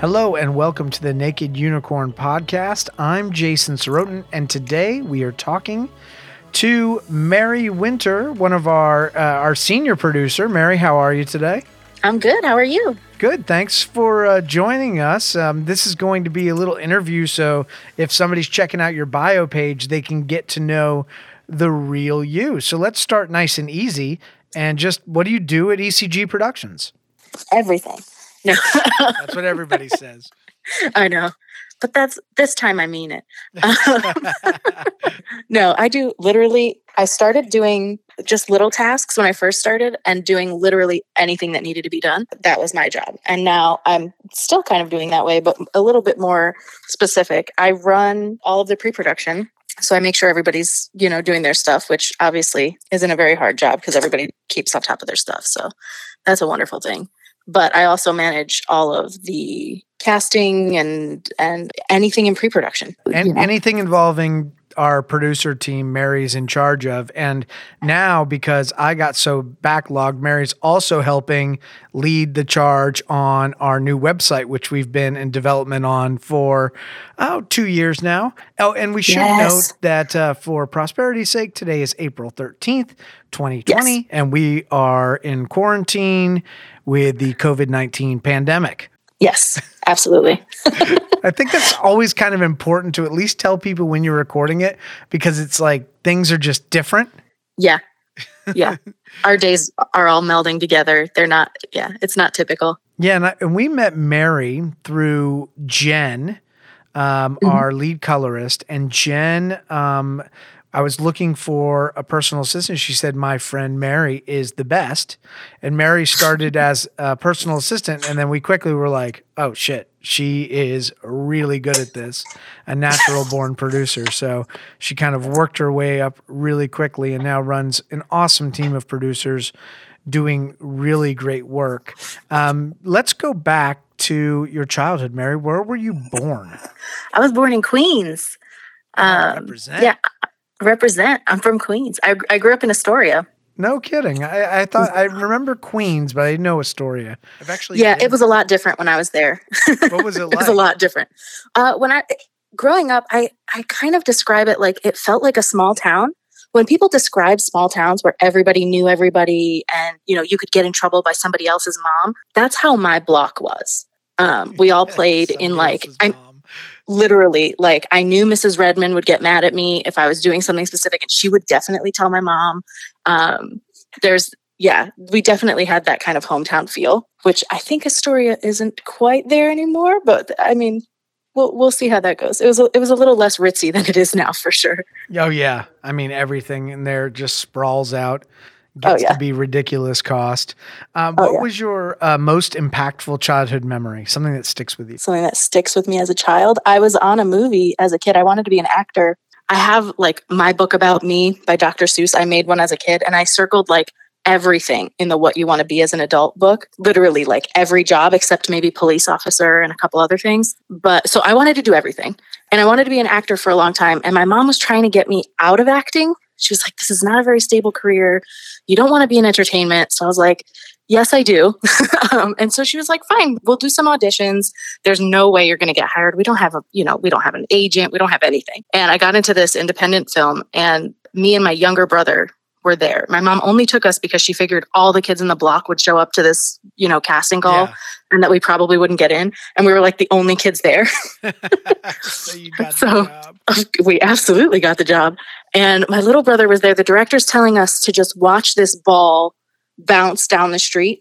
Hello and welcome to the Naked Unicorn podcast. I'm Jason Sorotin, and today we are talking to Mary Winter, one of our uh, our senior producer. Mary, how are you today? I'm good. How are you? Good. Thanks for uh, joining us. Um, this is going to be a little interview, so if somebody's checking out your bio page, they can get to know the real you. So let's start nice and easy. And just what do you do at ECG Productions? Everything. No. That's what everybody says. I know. But that's this time I mean it. no, I do literally I started doing just little tasks when I first started and doing literally anything that needed to be done. That was my job. And now I'm still kind of doing that way, but a little bit more specific. I run all of the pre-production so I make sure everybody's, you know, doing their stuff, which obviously isn't a very hard job because everybody keeps on top of their stuff. So that's a wonderful thing but I also manage all of the casting and and anything in pre-production. And you know? anything involving our producer team Mary's in charge of. And now, because I got so backlogged, Mary's also helping lead the charge on our new website, which we've been in development on for oh, two years now. Oh, and we should yes. note that uh, for prosperity's sake, today is April 13th, 2020, yes. and we are in quarantine with the COVID 19 pandemic. Yes, absolutely. I think that's always kind of important to at least tell people when you're recording it because it's like things are just different. Yeah. Yeah. Our days are all melding together. They're not, yeah, it's not typical. Yeah. And, I, and we met Mary through Jen, um, mm-hmm. our lead colorist. And Jen, um, I was looking for a personal assistant. She said, My friend Mary is the best. And Mary started as a personal assistant. And then we quickly were like, Oh shit, she is really good at this, a natural born producer. So she kind of worked her way up really quickly and now runs an awesome team of producers doing really great work. Um, let's go back to your childhood, Mary. Where were you born? I was born in Queens. Um, yeah, represent. I'm from Queens. I, I grew up in Astoria. No kidding. I, I thought I remember Queens, but I didn't know Astoria. I've actually yeah, been. it was a lot different when I was there. What was it like? it was a lot different. Uh, when I growing up, I I kind of describe it like it felt like a small town. When people describe small towns where everybody knew everybody and you know you could get in trouble by somebody else's mom, that's how my block was. Um, we all played in like I'm literally like I knew Mrs. Redmond would get mad at me if I was doing something specific and she would definitely tell my mom. Um, there's yeah, we definitely had that kind of hometown feel, which I think Astoria isn't quite there anymore, but I mean, we'll we'll see how that goes. It was a, it was a little less ritzy than it is now for sure. Oh yeah, I mean everything in there just sprawls out. Oh, gets oh, yeah. to be ridiculous cost. Um, oh, what yeah. was your uh, most impactful childhood memory? Something that sticks with you? Something that sticks with me as a child. I was on a movie as a kid. I wanted to be an actor. I have like my book about me by Dr. Seuss. I made one as a kid and I circled like everything in the what you want to be as an adult book literally like every job except maybe police officer and a couple other things but so i wanted to do everything and i wanted to be an actor for a long time and my mom was trying to get me out of acting she was like, This is not a very stable career. You don't want to be in entertainment. So I was like, Yes, I do. um, and so she was like, Fine, we'll do some auditions. There's no way you're going to get hired. We don't have a, you know, we don't have an agent. We don't have anything. And I got into this independent film, and me and my younger brother were there. My mom only took us because she figured all the kids in the block would show up to this, you know, casting call yeah. and that we probably wouldn't get in. And we were like the only kids there. so, so we absolutely got the job. And my little brother was there. The director's telling us to just watch this ball bounce down the street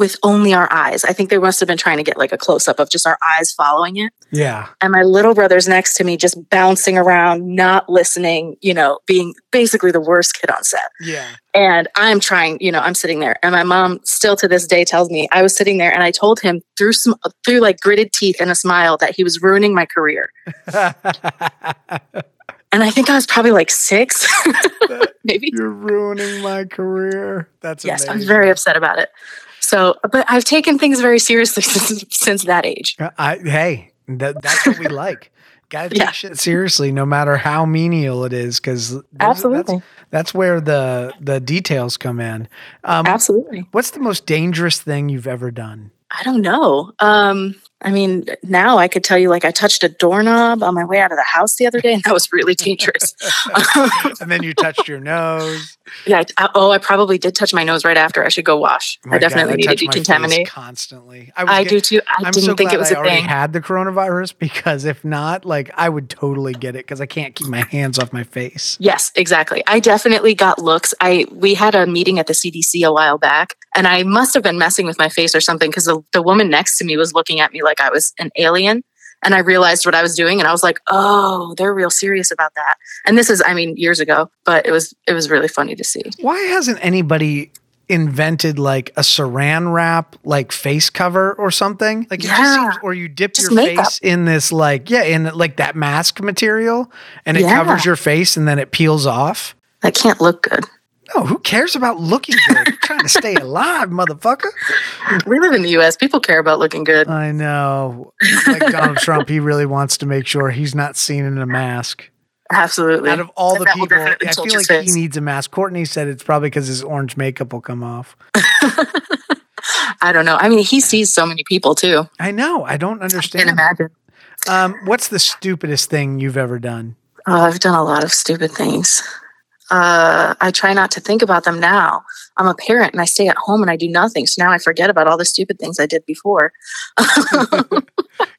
with only our eyes. I think they must have been trying to get like a close up of just our eyes following it. Yeah. And my little brother's next to me just bouncing around, not listening, you know, being basically the worst kid on set. Yeah. And I'm trying, you know, I'm sitting there and my mom still to this day tells me I was sitting there and I told him through some through like gritted teeth and a smile that he was ruining my career. and I think I was probably like six, maybe. You're ruining my career. That's yes. Amazing. I was very upset about it. So, but I've taken things very seriously since since that age. Uh, I, hey, that, that's what we like. Got to take yeah. shit seriously, no matter how menial it is, because absolutely that's, that's, where the the details come in. Um, absolutely. What's the most dangerous thing you've ever done? I don't know. Um, I mean, now I could tell you, like, I touched a doorknob on my way out of the house the other day, and that was really dangerous. and then you touched your nose. Yeah. I, oh, I probably did touch my nose right after. I should go wash. Oh my I definitely God, need to touch my decontaminate. constantly. I, was I do too. I I'm didn't so think it was I a already thing. had the coronavirus because if not, like I would totally get it because I can't keep my hands off my face. Yes, exactly. I definitely got looks. I we had a meeting at the CDC a while back, and I must have been messing with my face or something because the, the woman next to me was looking at me like I was an alien. And I realized what I was doing, and I was like, "Oh, they're real serious about that." And this is, I mean, years ago, but it was it was really funny to see. Why hasn't anybody invented like a saran wrap like face cover or something? Like it just Yeah. seems, or you dip Just your makeup. face in this like yeah in like that mask material and it Yeah. covers your face and then it peels off. That can't look good. No, who cares about looking good? Trying to stay alive, motherfucker. We live in the U.S. People care about looking good. I know. Like Donald Trump, he really wants to make sure he's not seen in a mask. Absolutely. Out of all the people, I feel like face. he needs a mask. Courtney said it's probably because his orange makeup will come off. I don't know. I mean, he sees so many people too. I know. I don't I can't understand. imagine. Um, what's the stupidest thing you've ever done? Oh, I've done a lot of stupid things. Uh, I try not to think about them now. I'm a parent and I stay at home and I do nothing. So now I forget about all the stupid things I did before.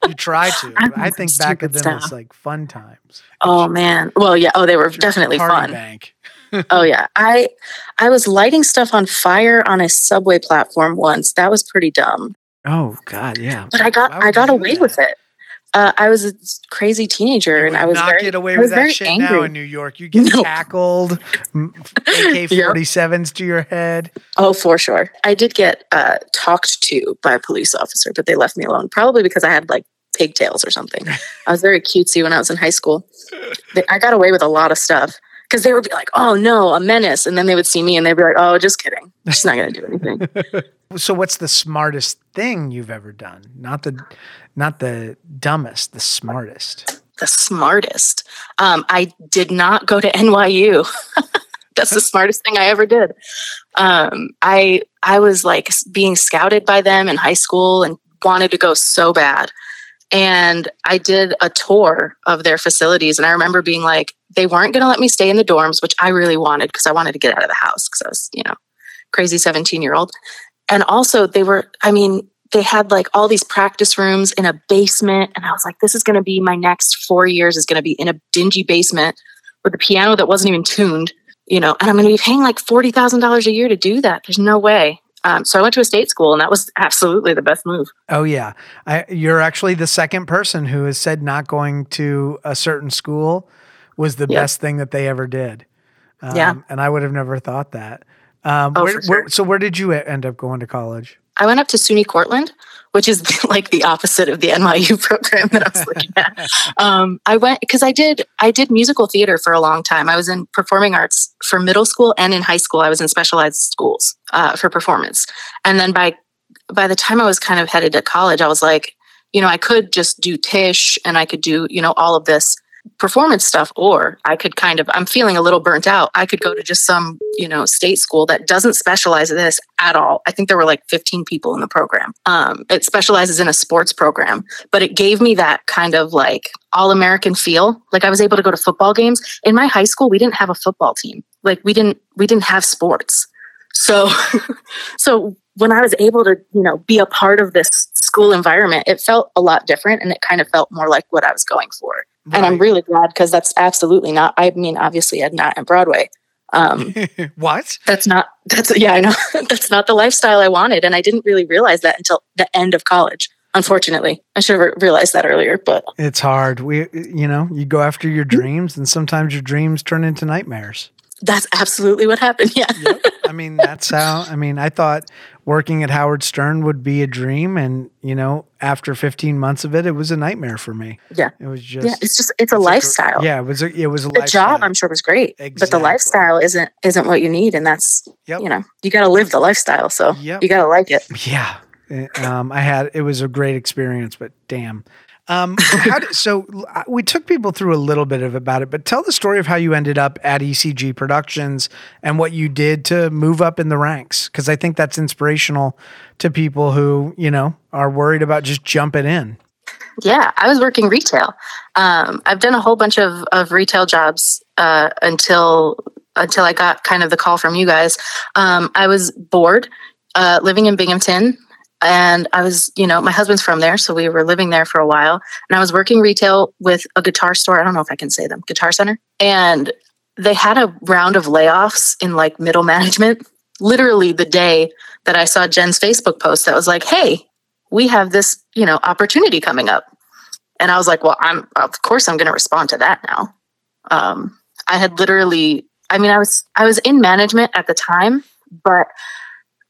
You try to. I think back of them as stuff. like fun times. oh man. Well, yeah. Oh, they were definitely fun. Bank. oh yeah. I I was lighting stuff on fire on a subway platform once. That was pretty dumb. Oh God, yeah. But I got I got away with it. Uh, I was a crazy teenager and I was not very get away with that shit now angry. in New York. You get No. tackled, AK forty sevens to your head. Oh, for sure. I did get uh, talked to by a police officer, but they left me alone, probably because I had like pigtails or something. I was very cutesy when I was in high school. I got away with a lot of stuff because they would be like, oh no, a menace. And then they would see me and they'd be like, oh, just kidding. She's not going to do anything. So, what's the smartest thing you've ever done? Not the, not the dumbest, the smartest. the smartest. Um, I did not go to NYU. That's the smartest thing I ever did. Um, I I was like being scouted by them in high school and wanted to go so bad. And I did a tour of their facilities, and I remember being like, they weren't going to let me stay in the dorms, which I really wanted because I wanted to get out of the house because I was, you know, crazy seventeen year old. And also, they were, I mean, they had like all these practice rooms in a basement and i was like this is going to be my next four years is going to be in a dingy basement with a piano that wasn't even tuned you know and i'm going to be paying like $40000 a year to do that there's no way um, so i went to a state school and that was absolutely the best move Oh yeah, I, you're actually the second person who has said not going to a certain school was the Yep. best thing that they ever did. Um, Yeah. and I would have never thought that. Um, Oh, where, for where- so where did you end up going to college? i went up to suny cortland which is like the opposite of the nyu program that i was looking at. Um, i went because i did i did musical theater for a long time. I was in performing arts for middle school and in high school. I was in specialized schools uh, for performance. And then by by the time i was kind of headed to college i was like you know i could just do Tisch and i could do you know all of this performance stuff or i could kind of i'm feeling a little burnt out i could go to just some you know state school that doesn't specialize in this at all. I think there were like 15 people in the program. Um, it specializes in a sports program but it gave me that kind of like all american feel. Like i was able to go to football games. In my high school we didn't have a football team. Like we didn't we didn't have sports. So so when i was able to you know be a part of this school environment it felt a lot different and it kind of felt more like what i was going for and i'm really glad because that's absolutely not i mean obviously i'm not at broadway um, what? that's not that's yeah i know that's not the lifestyle i wanted and i didn't really realize that until the end of college unfortunately i should have realized that earlier but It's hard. We, you know, you go after your dreams, and sometimes your dreams turn into nightmares. That's absolutely what happened yeah I mean, that's how. I mean, I thought working at Howard Stern would be a dream, and you know, after 15 months of it, it was a nightmare for me. Yeah. it was just. yeah it's just it's a it's gr- lifestyle yeah, it was. A, it was a the lifestyle. job i'm sure was great but the lifestyle isn't isn't what you need and that's Yep. you know you got to live the lifestyle so Yep. you got to like it Yeah. Uh, Um, I had it was a great experience, but damn. Um, did, so uh, we took people through a little bit of about it, but tell the story of how you ended up at ECG Productions and what you did to move up in the ranks, because I think that's inspirational to people who you know are worried about just jumping in. Yeah, I was working retail. Um, I've done a whole bunch of, of retail jobs uh, until until I got kind of the call from you guys. Um, I was bored uh, living in Binghamton. And I was, you know, my husband's from there, so we were living there for a while. And I was working retail with a guitar store. I don't know if I can say them, Guitar Center. And they had a round of layoffs in like middle management. Literally the day that I saw Jen's Facebook post that was like, "Hey, we have this, you know, opportunity coming up." And I was like, "Well, I'm of course I'm going to respond to that now." Um, I had literally, I mean, I was I was in management at the time, but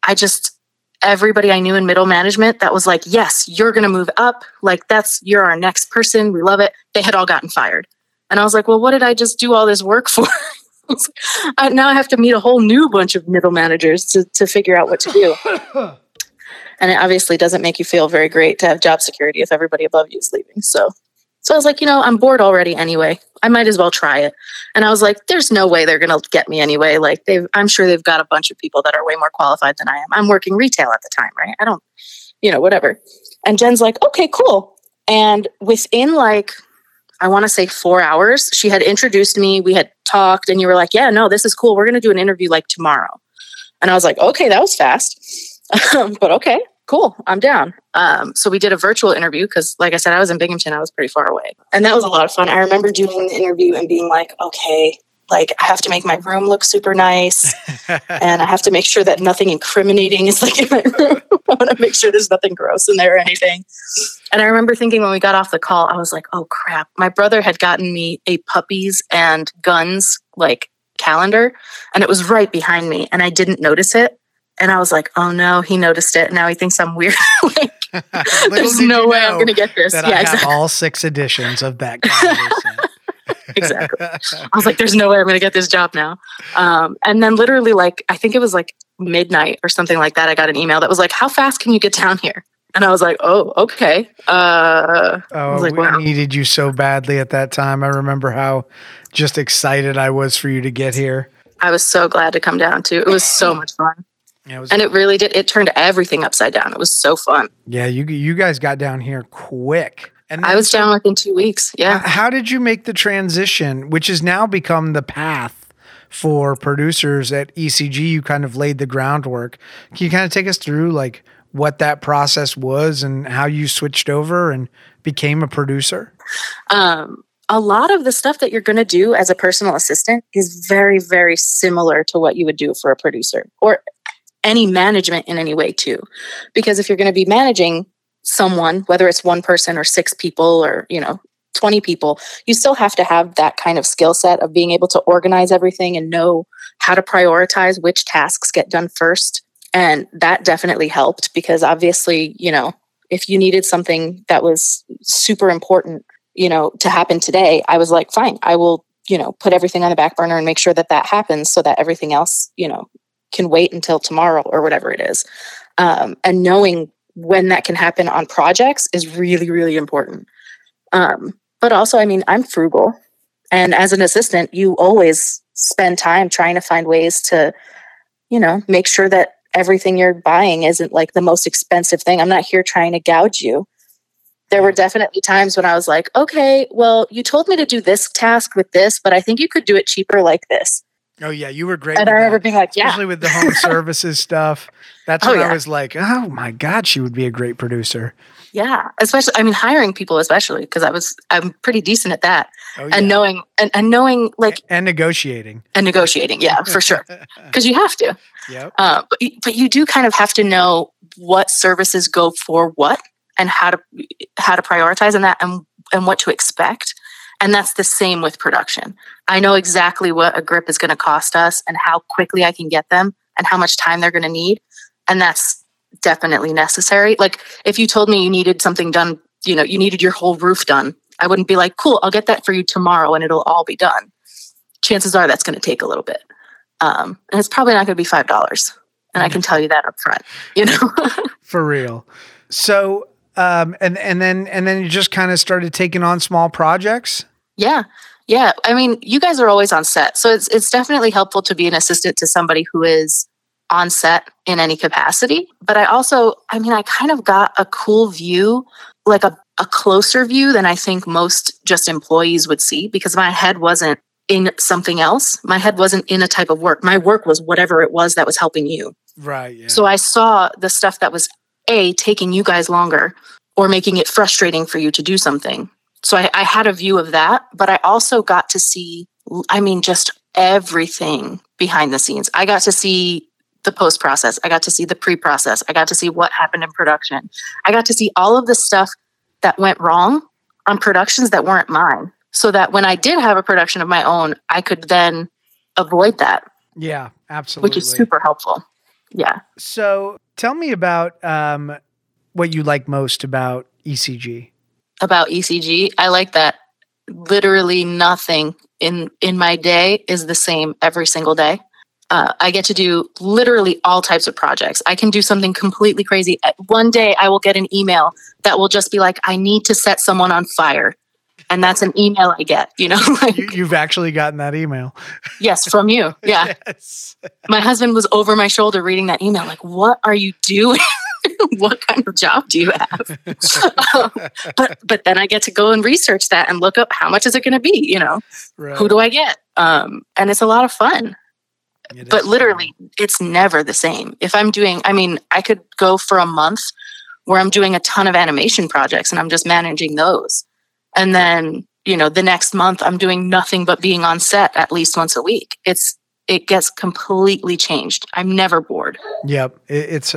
I just everybody I knew in middle management that was like, yes, you're going to move up. Like, that's, you're our next person. We love it. They had all gotten fired. And I was like, well, what did I just do all this work for? I, now I have to meet a whole new bunch of middle managers to, to figure out what to do. and it obviously doesn't make you feel very great to have job security if everybody above you is leaving. So so I was like, you know, I'm bored already anyway. I might as well try it. And I was like, there's no way they're going to get me anyway. Like they've, I'm sure they've got a bunch of people that are way more qualified than I am. I'm working retail at the time, right? I don't, you know, whatever. And Jen's like, okay, cool. And within like, I want to say four hours, she had introduced me. We had talked, and you were like, yeah, no, this is cool. We're going to do an interview like tomorrow. And I was like, okay, that was fast. Um, but okay cool, I'm down. Um, so we did a virtual interview because, like I said, I was in Binghamton, I was pretty far away. And that was a lot of fun. I remember doing the interview and being like, okay, like I have to make my room look super nice and I have to make sure that nothing incriminating is like in my room. I want to make sure there's nothing gross in there or anything. And I remember thinking when we got off the call, I was like, oh crap. My brother had gotten me a puppies and guns like calendar and it was right behind me and I didn't notice it. And I was like, oh no, he noticed it. Now he thinks I'm weird. like, there's no way I'm going to get this. yeah, I exactly. all six editions of that exactly. I was like, there's no way I'm going to get this job now. Um, and then literally, like, I think it was like midnight or something like that. I got an email that was like, how fast can you get down here? And I was like, oh, okay. Uh, oh, like, we wow. needed you so badly at that time. I remember how just excited I was for you to get here. I was so glad to come down too. It was so much fun. Yeah, it was, and it really did. It turned everything upside down. It was so fun. Yeah, you you guys got down here quick. And I was so, down within two weeks. Yeah. How did you make the transition, which has now become the path for producers at ECG? You kind of laid the groundwork. Can you kind of take us through like what that process was and how you switched over and became a producer? Um, a lot of the stuff that you're going to do as a personal assistant is very, very similar to what you would do for a producer or any management in any way too. Because if you're going to be managing someone whether it's one person or six people or you know 20 people you still have to have that kind of skill set of being able to organize everything and know how to prioritize which tasks get done first. And that definitely helped because obviously you know if you needed something that was super important you know to happen today i was like fine i will you know put everything on the back burner and make sure that that happens so that everything else you know can wait until tomorrow or whatever it is. Um, and knowing when that can happen on projects is really, really important. Um, but also, I mean, I'm frugal. And as an assistant, you always spend time trying to find ways to, you know, make sure that everything you're buying isn't like the most expensive thing. I'm not here trying to gouge you. There were definitely times when I was like, okay, well, you told me to do this task with this, but I think you could do it cheaper like this. Oh yeah, you were great. And I remember being like, yeah, especially with the home services stuff. That's oh, when yeah. I was like, oh my god, she would be a great producer. Yeah, especially I mean hiring people, especially because I was I'm pretty decent at that, oh, yeah. and knowing and, and knowing like and, and negotiating and negotiating, yeah, for sure, because you have to. Yeah. Uh, but but you do kind of have to know what services go for what and how to how to prioritize in that and and what to expect and that's the same with production. I know exactly what a grip is going to cost us and how quickly I can get them and how much time they're going to need. And that's definitely necessary. Like if you told me you needed something done, you know, you needed your whole roof done, I wouldn't be like, cool, I'll get that for you tomorrow and it'll all be done. Chances are that's going to take a little bit. Um, and it's probably not going to be $5. And I can tell you that up front, you know? for real. So Um, and and then and then you just kind of started taking on small projects. Yeah. Yeah. I mean, you guys are always on set. So it's it's definitely helpful to be an assistant to somebody who is on set in any capacity. But I also, I mean, I kind of got a cool view, like a, a closer view than I think most just employees would see because my head wasn't in something else. My head wasn't in a type of work. My work was whatever it was that was helping you. Right. Yeah. So I saw the stuff that was A, taking you guys longer or making it frustrating for you to do something. So I, I had a view of that, but I also got to see, I mean, just everything behind the scenes. I got to see the post process. I got to see the pre process. I got to see what happened in production. I got to see all of the stuff that went wrong on productions that weren't mine. So that when I did have a production of my own, I could then avoid that. Yeah, absolutely. Which is super helpful. Yeah. So tell me about um, what you like most about ECG. About ECG, I like that literally nothing in in my day is the same every single day. Uh, I get to do literally all types of projects. I can do something completely crazy. Uh, one day I will get an email that will just be like, I need to set someone on fire. And that's an email I get, you know? like, you, have actually gotten that email. yes, from you. Yeah. Yes. my husband was over my shoulder reading that email, like, what are you doing? what kind of job do you have? um, but but then I get to go and research that and look up how much is it going to be, you know? Right. Who do I get? Um, and it's a lot of fun but literally it's never the same if i'm doing i mean i could go for a month where i'm doing a ton of animation projects and i'm just managing those and then you know the next month i'm doing nothing but being on set at least once a week it's it gets completely changed i'm never bored yep it's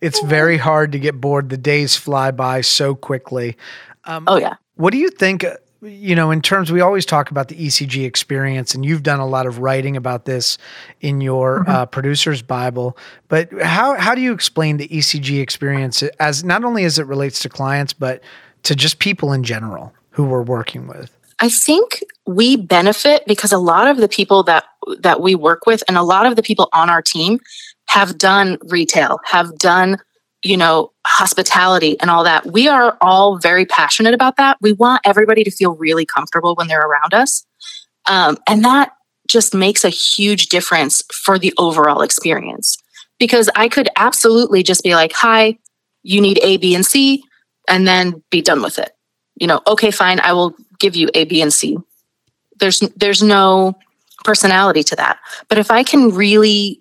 it's very hard to get bored the days fly by so quickly um, oh yeah what do you think you know, in terms, we always talk about the ECG experience, and you've done a lot of writing about this in your mm-hmm. uh, producer's Bible. But how how do you explain the ECG experience as not only as it relates to clients, but to just people in general who we're working with? I think we benefit because a lot of the people that that we work with, and a lot of the people on our team, have done retail, have done you know, hospitality and all that. We are all very passionate about that. We want everybody to feel really comfortable when they're around us. Um, and that just makes a huge difference for the overall experience. Because I could absolutely just be like, hi, you need A, B, and C, and then be done with it. You know, okay, fine, I will give you A, B, and C. There's there's no personality to that. But if I can really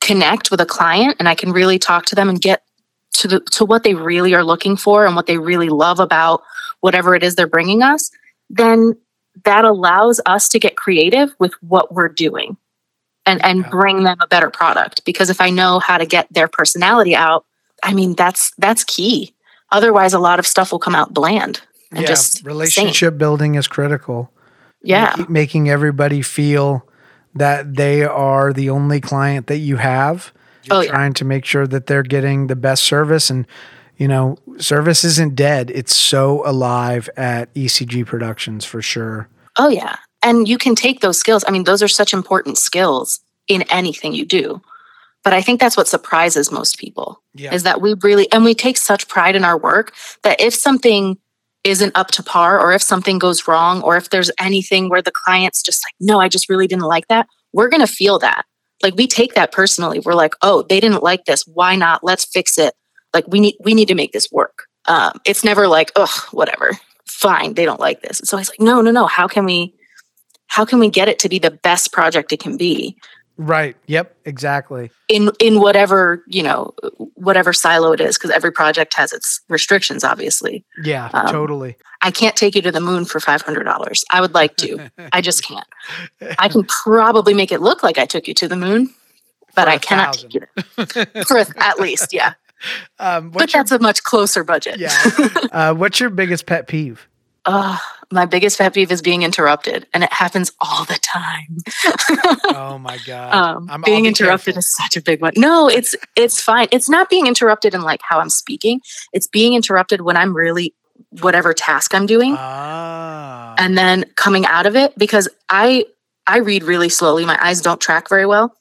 connect with a client and I can really talk to them and get to the to what they really are looking for and what they really love about whatever it is they're bringing us then that allows us to get creative with what we're doing and and yeah. bring them a better product because if i know how to get their personality out i mean that's that's key otherwise a lot of stuff will come out bland and yeah, just relationship same. building is critical yeah making everybody feel that they are the only client that you have you're oh, trying yeah. to make sure that they're getting the best service and you know, service isn't dead. It's so alive at ECG Productions for sure. Oh yeah. And you can take those skills. I mean, those are such important skills in anything you do. But I think that's what surprises most people yeah. is that we really and we take such pride in our work that if something isn't up to par or if something goes wrong or if there's anything where the client's just like, no, I just really didn't like that, we're going to feel that. Like we take that personally. We're like oh they didn't like this. Why not? Let's fix it. Like we need we need to make this work. Um, it's never like oh whatever. Fine they don't like this. It's always like no no no. How can we how can we get it to be the best project it can be Right. Yep. Exactly. In in whatever you know, whatever silo it is, because every project has its restrictions. Obviously. Yeah. Um, totally. I can't take you to the moon for five hundred dollars. I would like to. I just can't. I can probably make it look like I took you to the moon, but I cannot take you there. for a, at least, yeah. Um, but your, that's a much closer budget. yeah. Uh, what's your biggest pet peeve? Uh, my biggest pet peeve is being interrupted, and it happens all the time. oh my god! Um, being be interrupted careful. is such a big one. No, it's it's fine. It's not being interrupted in like how I'm speaking. It's being interrupted when I'm really whatever task I'm doing, ah. and then coming out of it because I I read really slowly. My eyes don't track very well.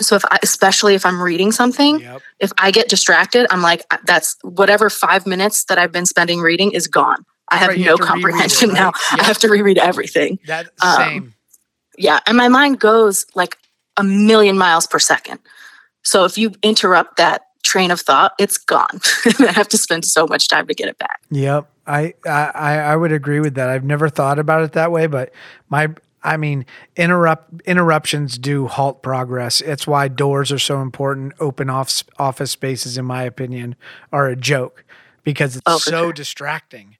So if I, especially if I'm reading something, Yep. if I get distracted, I'm like, that's whatever five minutes that I've been spending reading is gone. I have Right, no have to reread it, comprehension right? now. Yep. I have to reread everything. That Um, same. Yeah. And my mind goes like a million miles per second. So if you interrupt that train of thought, it's gone. I have to spend so much time to get it back. Yep. I, I I I would agree with that. I've never thought about it that way, but my I mean, interrupt interruptions do halt progress. It's why doors are so important. Open off office spaces, in my opinion, are a joke because it's Oh, so sure. distracting.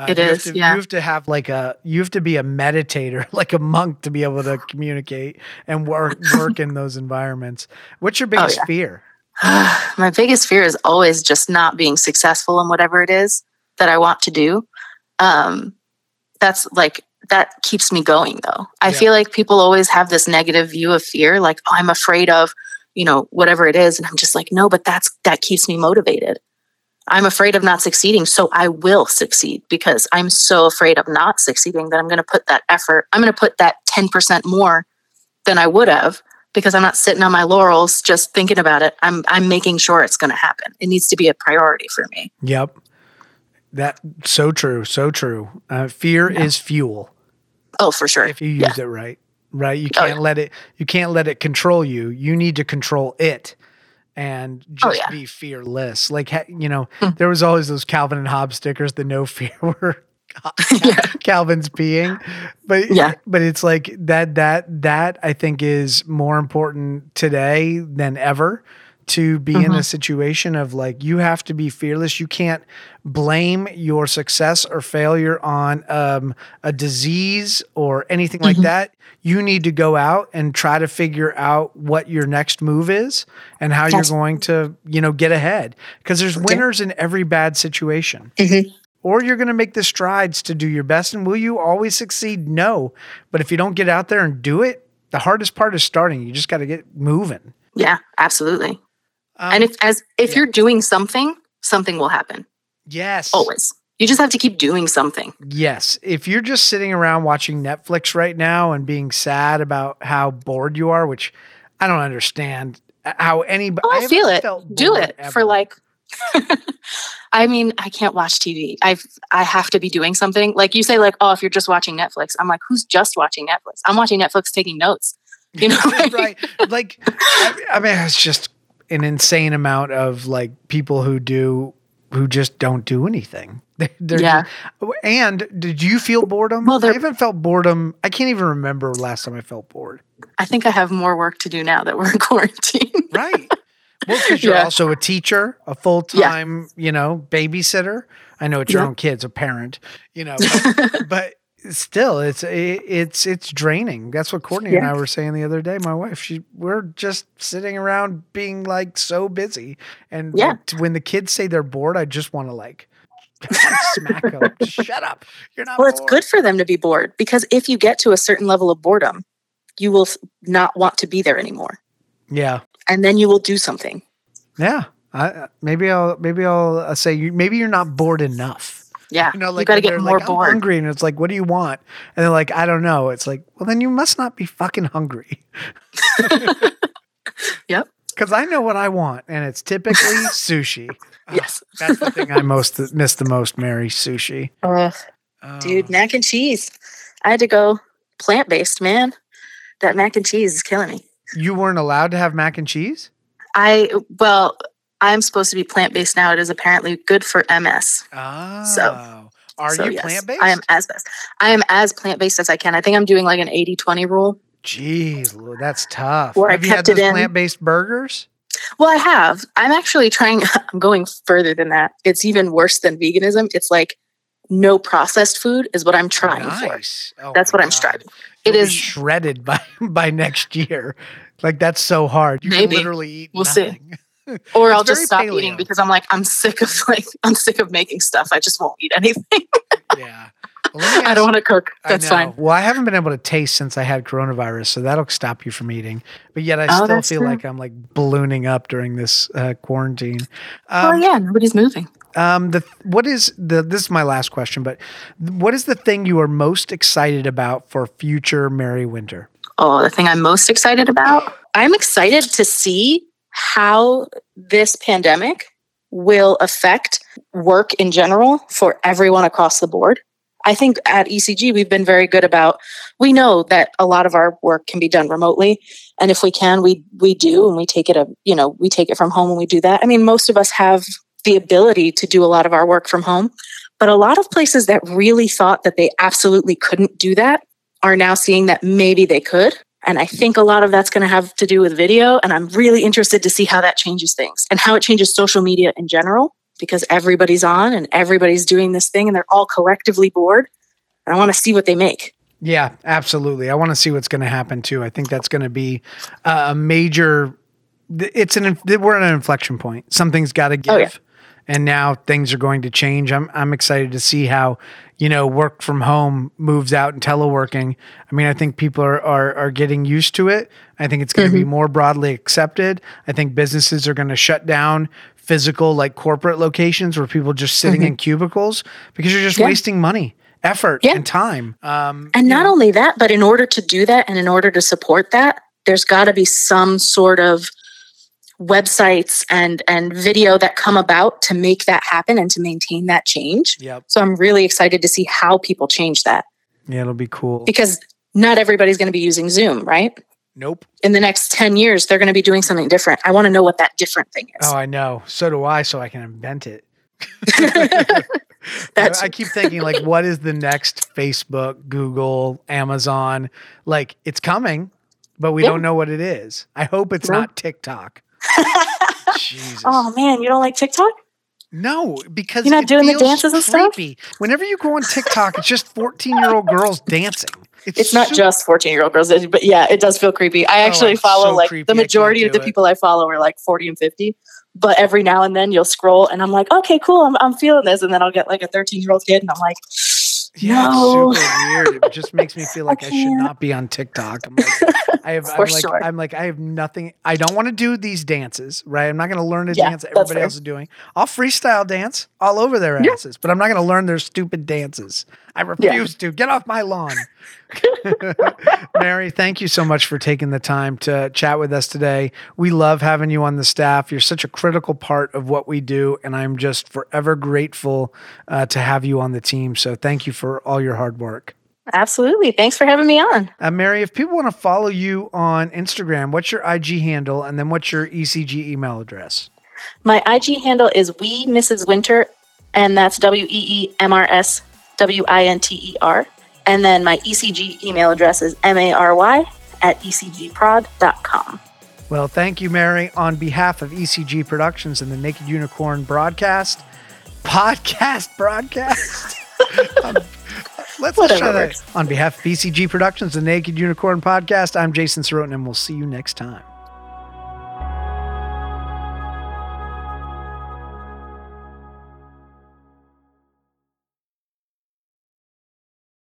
Uh, It have to- yeah. You have to have like a you have to be a meditator, like a monk, to be able to communicate and work work in those environments. What's your biggest Oh, yeah. fear? my biggest fear is always just not being successful in whatever it is that I want to do. Um, that's like that keeps me going though. I Yeah. feel like people always have this negative view of fear, like oh, I'm afraid of, you know, whatever it is, and I'm just like, no, but that's that keeps me motivated. I'm afraid of not succeeding, so I will succeed because I'm so afraid of not succeeding that I'm going to put that effort. I'm going to put that 10% more than I would have because I'm not sitting on my laurels just thinking about it. I'm I'm making sure it's going to happen. It needs to be a priority for me. Yep. That so true, so true. Uh, fear Yeah. is fuel Oh, for sure. if you yeah. use it right. Right? You Oh, can't yeah. let it you can't let it control you. You need to control it and just Oh, yeah. be fearless. Like you know, Hmm. there was always those Calvin and Hobbes stickers, the no fear were yeah. Calvin's peeing. But Yeah. but it's like that that that I think is more important today than ever to be in a Mhm. situation of like you have to be fearless. You can't blame your success or failure on um, a disease or anything like Mhm. that. You need to go out and try to figure out what your next move is and how you're going to, you know, get ahead. Because there's winners in every bad situation Mhm. or you're going to make the strides to do your best. And will you always succeed? No. But if you don't get out there and do it, the hardest part is starting. You just got to get moving. Yeah, absolutely. Um, and if as if yeah. you're doing something, something will happen. yes, Always. You just have to keep doing something. yes. If you're just sitting around watching Netflix right now and being sad about how bored you are, which I don't understand how anybody. Oh, I feel haven't it. Do it ever. for like I mean, I can't watch TV. I I have to be doing something. Like you say like, "Oh, if you're just watching Netflix." I'm like, "Who's just watching Netflix?" I'm watching Netflix taking notes. You know, right? Like, I, I mean, it's just an insane amount of like people who do who just don't do anything. They- They're Yeah. just- and did you feel boredom? Well, I haven't felt boredom. I can't even remember last time I felt bored. I think I have more work to do now that we're in quarantine. Right. Well, because you're Yeah. also a teacher, a full time, you know, babysitter. I know it's your Yeah. own kids, a parent, you know, but, but still, it's it, it's it's draining. That's what Courtney and I were saying the other day. My wife, she we're just sitting around being like so busy, and Yeah. like, when the kids say they're bored, I just want to like smack them. Shut up! You're not. well, it's good for them to be bored because if you get to a certain level of boredom, you will not want to be there anymore. Yeah, And then you will do something. yeah. I, maybe I'll maybe I'll uh, say you, maybe you're not bored enough. Yeah. You know, you like got to get more like, I'm hungry, and it's like, what do you want? And they're like, I don't know. It's like, well, then you must not be fucking hungry. Yep. Because I know what I want, and it's typically sushi. Yes. that's the thing I most miss the most, Mary. Sushi, Ugh. Oh. Dude, um, mac and cheese. I had to go plant based, man. That mac and cheese is killing me. you weren't allowed to have mac and cheese. I, well, I'm supposed to be plant based now. It is apparently good for MS. Oh, are So, you yes, plant based? I am as best. I am as plant based as I can. I think I'm doing like an 80 20 rule. Jeez, that's tough. Or I have you had kept those plant based burgers? Well, I have. I'm actually trying, I'm going further than that. It's even worse than veganism. It's like no processed food is what I'm trying for. Oh That's what I'm striving. You'll It shredded by by next year. Like that's so hard. You Maybe. can literally eat We'll see. Or I'll just stop paleo. eating because I'm like, I'm sick of like, I'm sick of making stuff. I just won't eat anything. Yeah. Well, I don't want to cook. That's fine. Well, I haven't been able to taste since I had coronavirus, so that'll stop you from eating. But yet, I Oh, still feel true. like I'm like ballooning up during this uh, quarantine. oh Um, yeah, nobody's moving. um, the what is the this is my last question, but what is the thing you are most excited about for future Mary Winter? Oh, the thing I'm most excited about? I'm excited to see how this pandemic will affect work in general for everyone across the board. I think at ECG, we've been very good about, we know that a lot of our work can be done remotely. And if we can, we, we do, and we take it, a, you know, we take it from home and we do that. I mean, most of us have the ability to do a lot of our work from home, but a lot of places that really thought that they absolutely couldn't do that are now seeing that maybe they could. And I think a lot of that's going to have to do with video. And I'm really interested to see how that changes things and how it changes social media in general, because everybody's on and everybody's doing this thing and they're all collectively bored. And I want to see what they make. Yeah, absolutely. I want to see what's going to happen too. I think that's going to be a major. It's an we're at an inflection point. Something's got to give. Oh, yeah and now things are going to change. I'm I'm excited to see how you know work from home moves out and teleworking. I mean, I think people are are, are getting used to it. I think it's going to mm-hmm. be more broadly accepted. I think businesses are going to shut down physical like corporate locations where people just sitting mm-hmm. in cubicles because you're just yeah. wasting money effort yeah. and time. Um, and not know. only that, but in order to do that and in order to support that, there's got to be some sort of websites and and video that come about to make that happen and to maintain that change. Yep. So I'm really excited to see how people change that. Yeah, it'll be cool. Because not everybody's going to be using Zoom, right? Nope. In the next 10 years, they're going to be doing something different. I want to know what that different thing is. Oh, I know. So do I, so I can invent it. I, I keep thinking, like, what is the next Facebook, Google, Amazon? Like, it's coming, but we yeah. don't know what it is. I hope it's no. not TikTok. Jesus. Oh man, you don't like TikTok? No, because you're not doing the dances and creepy. stuff. Whenever you go on TikTok, it's just 14 year old girls dancing. It's, it's not just 14 year old girls, but yeah, it does feel creepy. I oh, actually oh, follow so like creepy. the majority of the it. people I follow are like 40 and 50. But every now and then you'll scroll and I'm like, okay, cool, I'm, I'm feeling this. And then I'll get like a 13 year old kid and I'm like, yeah, no. it's super weird. It just makes me feel like I, I should not be on TikTok. I'm like, I have, I'm like, sure. I'm like, I have nothing. I don't want to do these dances, right? I'm not going to learn to yeah, dance that everybody else is doing. I'll freestyle dance all over their asses, yeah. but I'm not going to learn their stupid dances. I refuse yeah. to. Get off my lawn. Mary, thank you so much for taking the time to chat with us today. We love having you on the staff. You're such a critical part of what we do, and I'm just forever grateful uh, to have you on the team. So thank you for all your hard work. Absolutely. Thanks for having me on. Uh, Mary, if people want to follow you on Instagram, what's your IG handle and then what's your ECG email address? My IG handle is We Mrs. Winter, and that's W E E M R S W I N T E R. And then my ECG email address is mary at ecgprod.com. Well, thank you, Mary. On behalf of ECG Productions and the Naked Unicorn broadcast, podcast broadcast. um, let's try that. On behalf of ECG Productions, the Naked Unicorn podcast, I'm Jason Sorotin, and we'll see you next time.